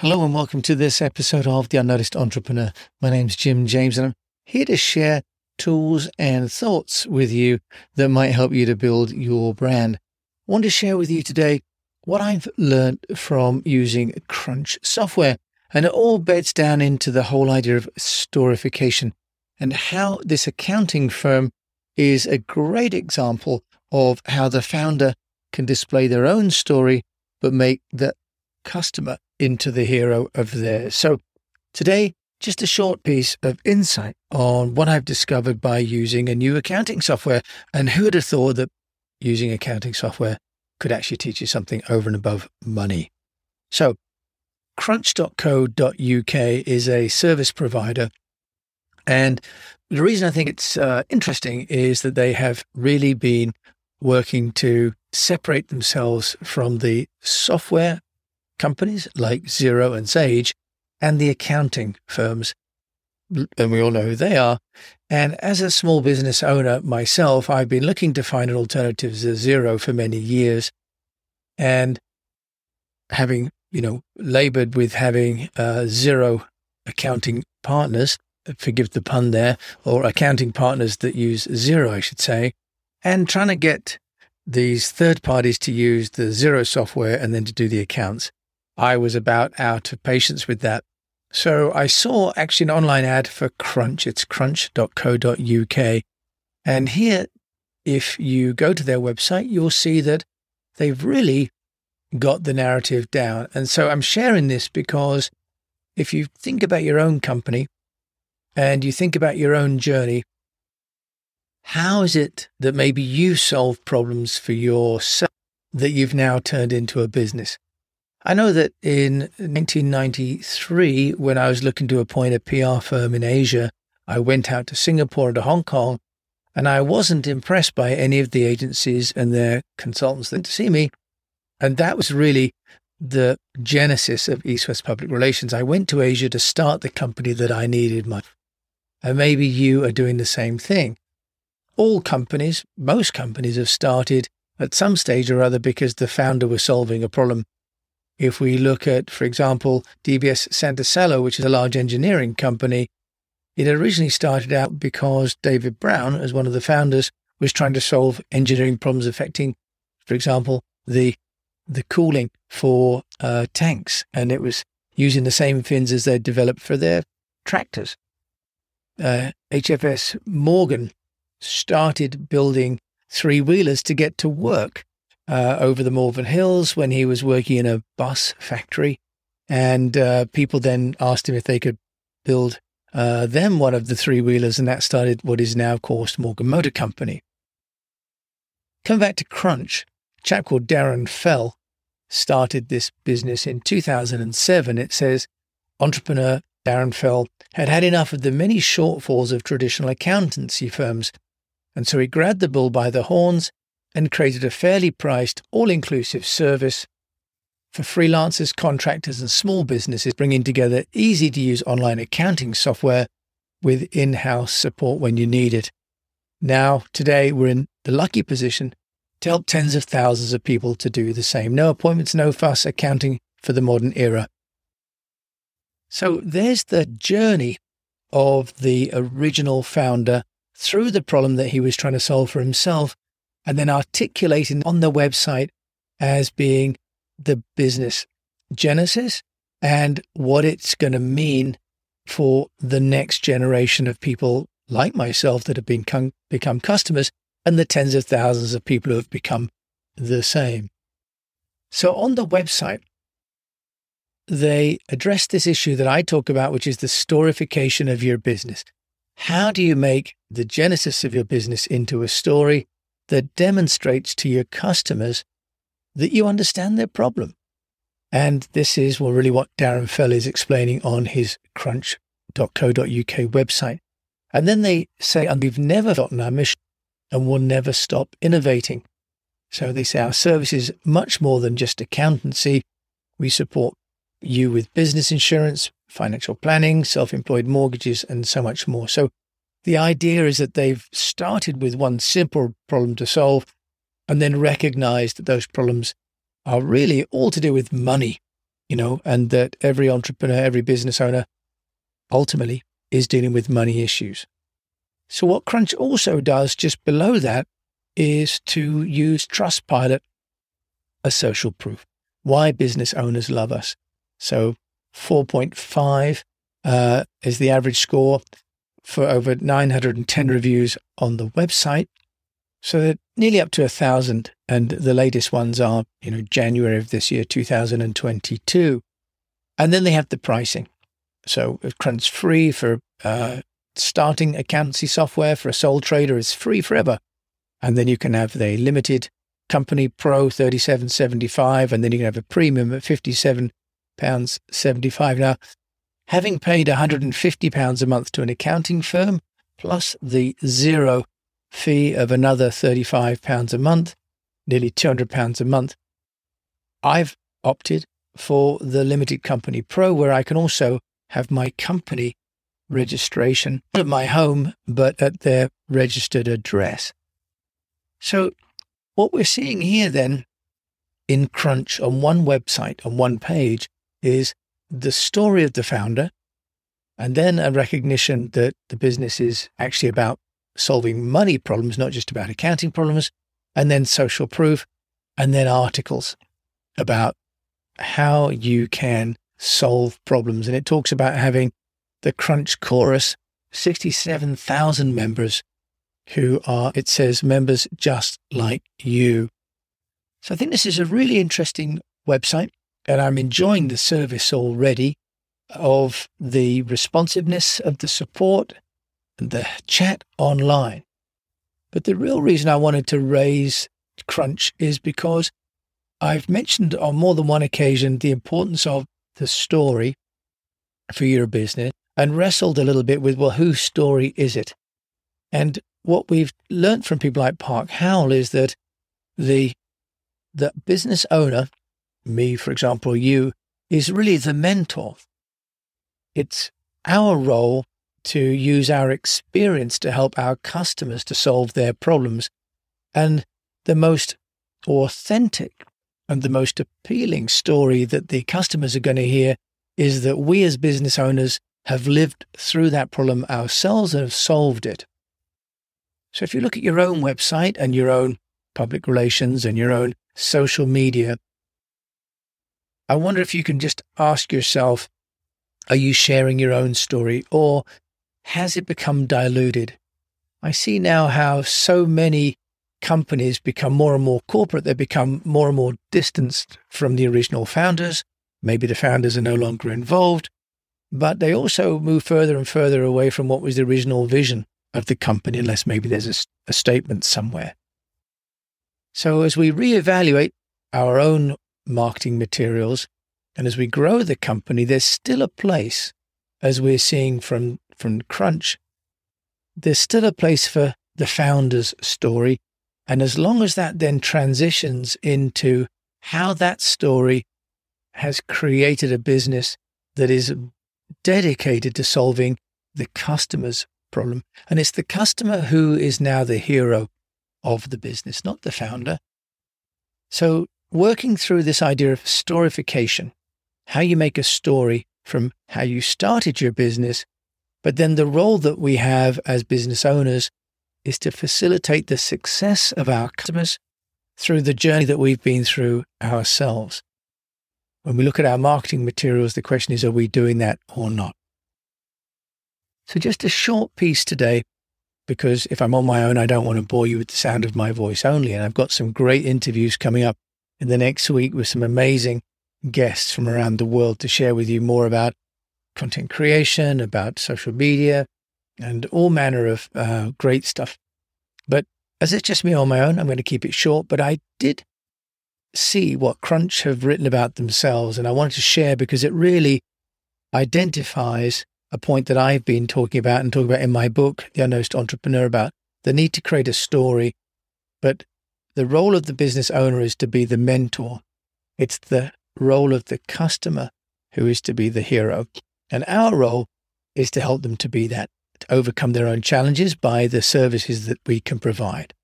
Hello and welcome to this episode of The Unnoticed Entrepreneur. My name's Jim James and I'm here to share tools and thoughts with you that might help you to build your brand. I want to share with you today what I've learned from using Crunch software. And it all beds down into the whole idea of storification and how this accounting firm is a great example of how the founder can display their own story, but make the customer into the hero of theirs. So today, just a short piece of insight on what I've discovered by using a new accounting software. And who would have thought that using accounting software could actually teach you something over and above money? So, crunch.co.uk is a service provider. And the reason I think it's uh, interesting is that they have really been working to separate themselves from the software companies like Xero and Sage and the accounting firms. And we all know who they are. And as a small business owner myself, I've been looking to find an alternative to Xero for many years. And having, you know, labored with having uh, accounting partners, forgive the pun there, or accounting partners that use Xero, I should say, and trying to get these third parties to use the Xero software and then to do the accounts. I was about out of patience with that. So I saw actually an online ad for Crunch. It's crunch.co.uk. And here, if you go to their website, you'll see that they've really got the narrative down. And so I'm sharing this because if you think about your own company and you think about your own journey, how is it that maybe you solve problems for yourself that you've now turned into a business? I know that in 1993, when I was looking to appoint a PR firm in Asia, I went out to Singapore and to Hong Kong, and I wasn't impressed by any of the agencies and their consultants that to see me. And that was really the genesis of East West Public Relations. I went to Asia to start the company that I needed. My, and maybe you are doing the same thing. All companies, most companies have started at some stage or other because the founder was solving a problem if we look at, for example, DBS Santasalo, which is a large engineering company, it originally started out because David Brown, as one of the founders, was trying to solve engineering problems affecting, for example, the the cooling for uh, tanks, and it was using the same fins as they developed for their tractors. Uh, HFS Morgan started building three wheelers to get to work uh, over the Malvern Hills when he was working in a bus factory. And uh, people then asked him if they could build uh, them one of the three wheelers, and that started what is now called Morgan Motor Company. Come back to Crunch. A chap called Darren Fell started this business in 2007. It says entrepreneur Darren Fell had had enough of the many shortfalls of traditional accountancy firms, and so he grabbed the bull by the horns and created a fairly priced, all inclusive service for freelancers, contractors, and small businesses, bringing together easy to use online accounting software with in house support when you need it. Now, today, we're in the lucky position to help tens of thousands of people to do the same. No appointments, no fuss, accounting for the modern era. So there's the journey of the original founder through the problem that he was trying to solve for himself and then articulating on the website as being the business genesis and what it's going to mean for the next generation of people like myself that have been com- become customers and the tens of thousands of people who have become the same. So on the website, they address this issue that I talk about, which is the storification of your business. How do you make the genesis of your business into a story that demonstrates to your customers that you understand their problem. And this is well, really what Darren Fell is explaining on his crunch.co.uk website. And then they say, and we've never forgotten our mission and will never stop innovating. So they say our service is much more than just accountancy. We support you with business insurance, financial planning, self employed mortgages, and so much more. So the idea is that they've started with one simple problem to solve and then recognized that those problems are really all to do with money you know, and that every entrepreneur, every business owner ultimately is dealing with money issues. So what Crunch also does just below that is to use Trustpilot as social proof. Why business owners love us. So 4.5 uh, is the average score for over 910 reviews on the website. So they're nearly up to a thousand, and the latest ones are, you know, January of this year, 2022. And then they have the pricing. So Crunch free for uh, starting accountancy software for a sole trader is free forever. And then you can have the limited company pro 37.75 and then you can have a premium at 57 pounds 75 now having paid 150 pounds a month to an accounting firm plus the Xero fee of another 35 pounds a month, nearly 200 pounds a month. I've opted for the limited company pro where I can also have my company registration at my home, but at their registered address. So what we're seeing here then in Crunch on one website, on one page, is the story of the founder, and then a recognition that the business is actually about solving money problems, not just about accounting problems, and then social proof, and then articles about how you can solve problems. And it talks about having the Crunch Chorus, 67,000 members who are, it says, members just like you. So I think this is a really interesting website, and I'm enjoying the service already of the responsiveness of the support the chat online. But the real reason I wanted to raise Crunch is because I've mentioned on more than one occasion the importance of the story for your business and wrestled a little bit with, well, whose story is it? And what we've learned from people like Park Howell is that the, the business owner, me, for example, you, is really the mentor. It's our role to use our experience to help our customers to solve their problems. And the most authentic and the most appealing story that the customers are going to hear is that we as business owners have lived through that problem ourselves and have solved it. So if you look at your own website and your own public relations and your own social media, I wonder if you can just ask yourself, are you sharing your own story or has it become diluted? I see now how so many companies become more and more corporate. They become more and more distanced from the original founders. Maybe the founders are no longer involved, but they also move further and further away from what was the original vision of the company, unless maybe there's a, a statement somewhere. So as we reevaluate our own marketing materials and as we grow the company, there's still a place, as we're seeing from from Crunch, there's still a place for the founder's story. And as long as that then transitions into how that story has created a business that is dedicated to solving the customer's problem. And it's the customer who is now the hero of the business, not the founder. So, working through this idea of storification, how you make a story from how you started your business but then the role that we have as business owners is to facilitate the success of our customers through the journey that we've been through ourselves. When we look at our marketing materials, the question is, are we doing that or not? So just a short piece today, because if I'm on my own, I don't want to bore you with the sound of my voice only. And I've got some great interviews coming up in the next week with some amazing guests from around the world to share with you more about content creation, about social media, and all manner of uh, great stuff. But as it's just me on my own, I'm going to keep it short. But I did see what Crunch have written about themselves, and I wanted to share because it really identifies a point that I've been talking about and talking about in my book, The Unknown Entrepreneur, about the need to create a story. But the role of the business owner is to be the mentor. It's the role of the customer who is to be the hero. And our role is to help them to be that, to overcome their own challenges by the services that we can provide.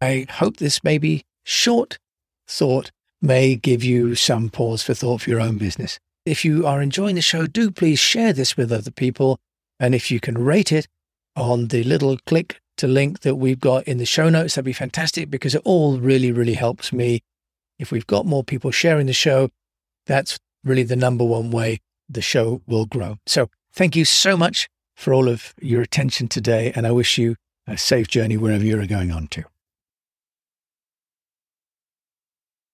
I hope this maybe short thought may give you some pause for thought for your own business. if you are enjoying the show, do please share this with other people. And if you can rate it on the little click to link that we've got in the show notes, that'd be fantastic because it all really, really helps me. If we've got more people sharing the show, that's really the number one way the show will grow. So thank you so much for all of your attention today. And I wish you a safe journey wherever you're going on to.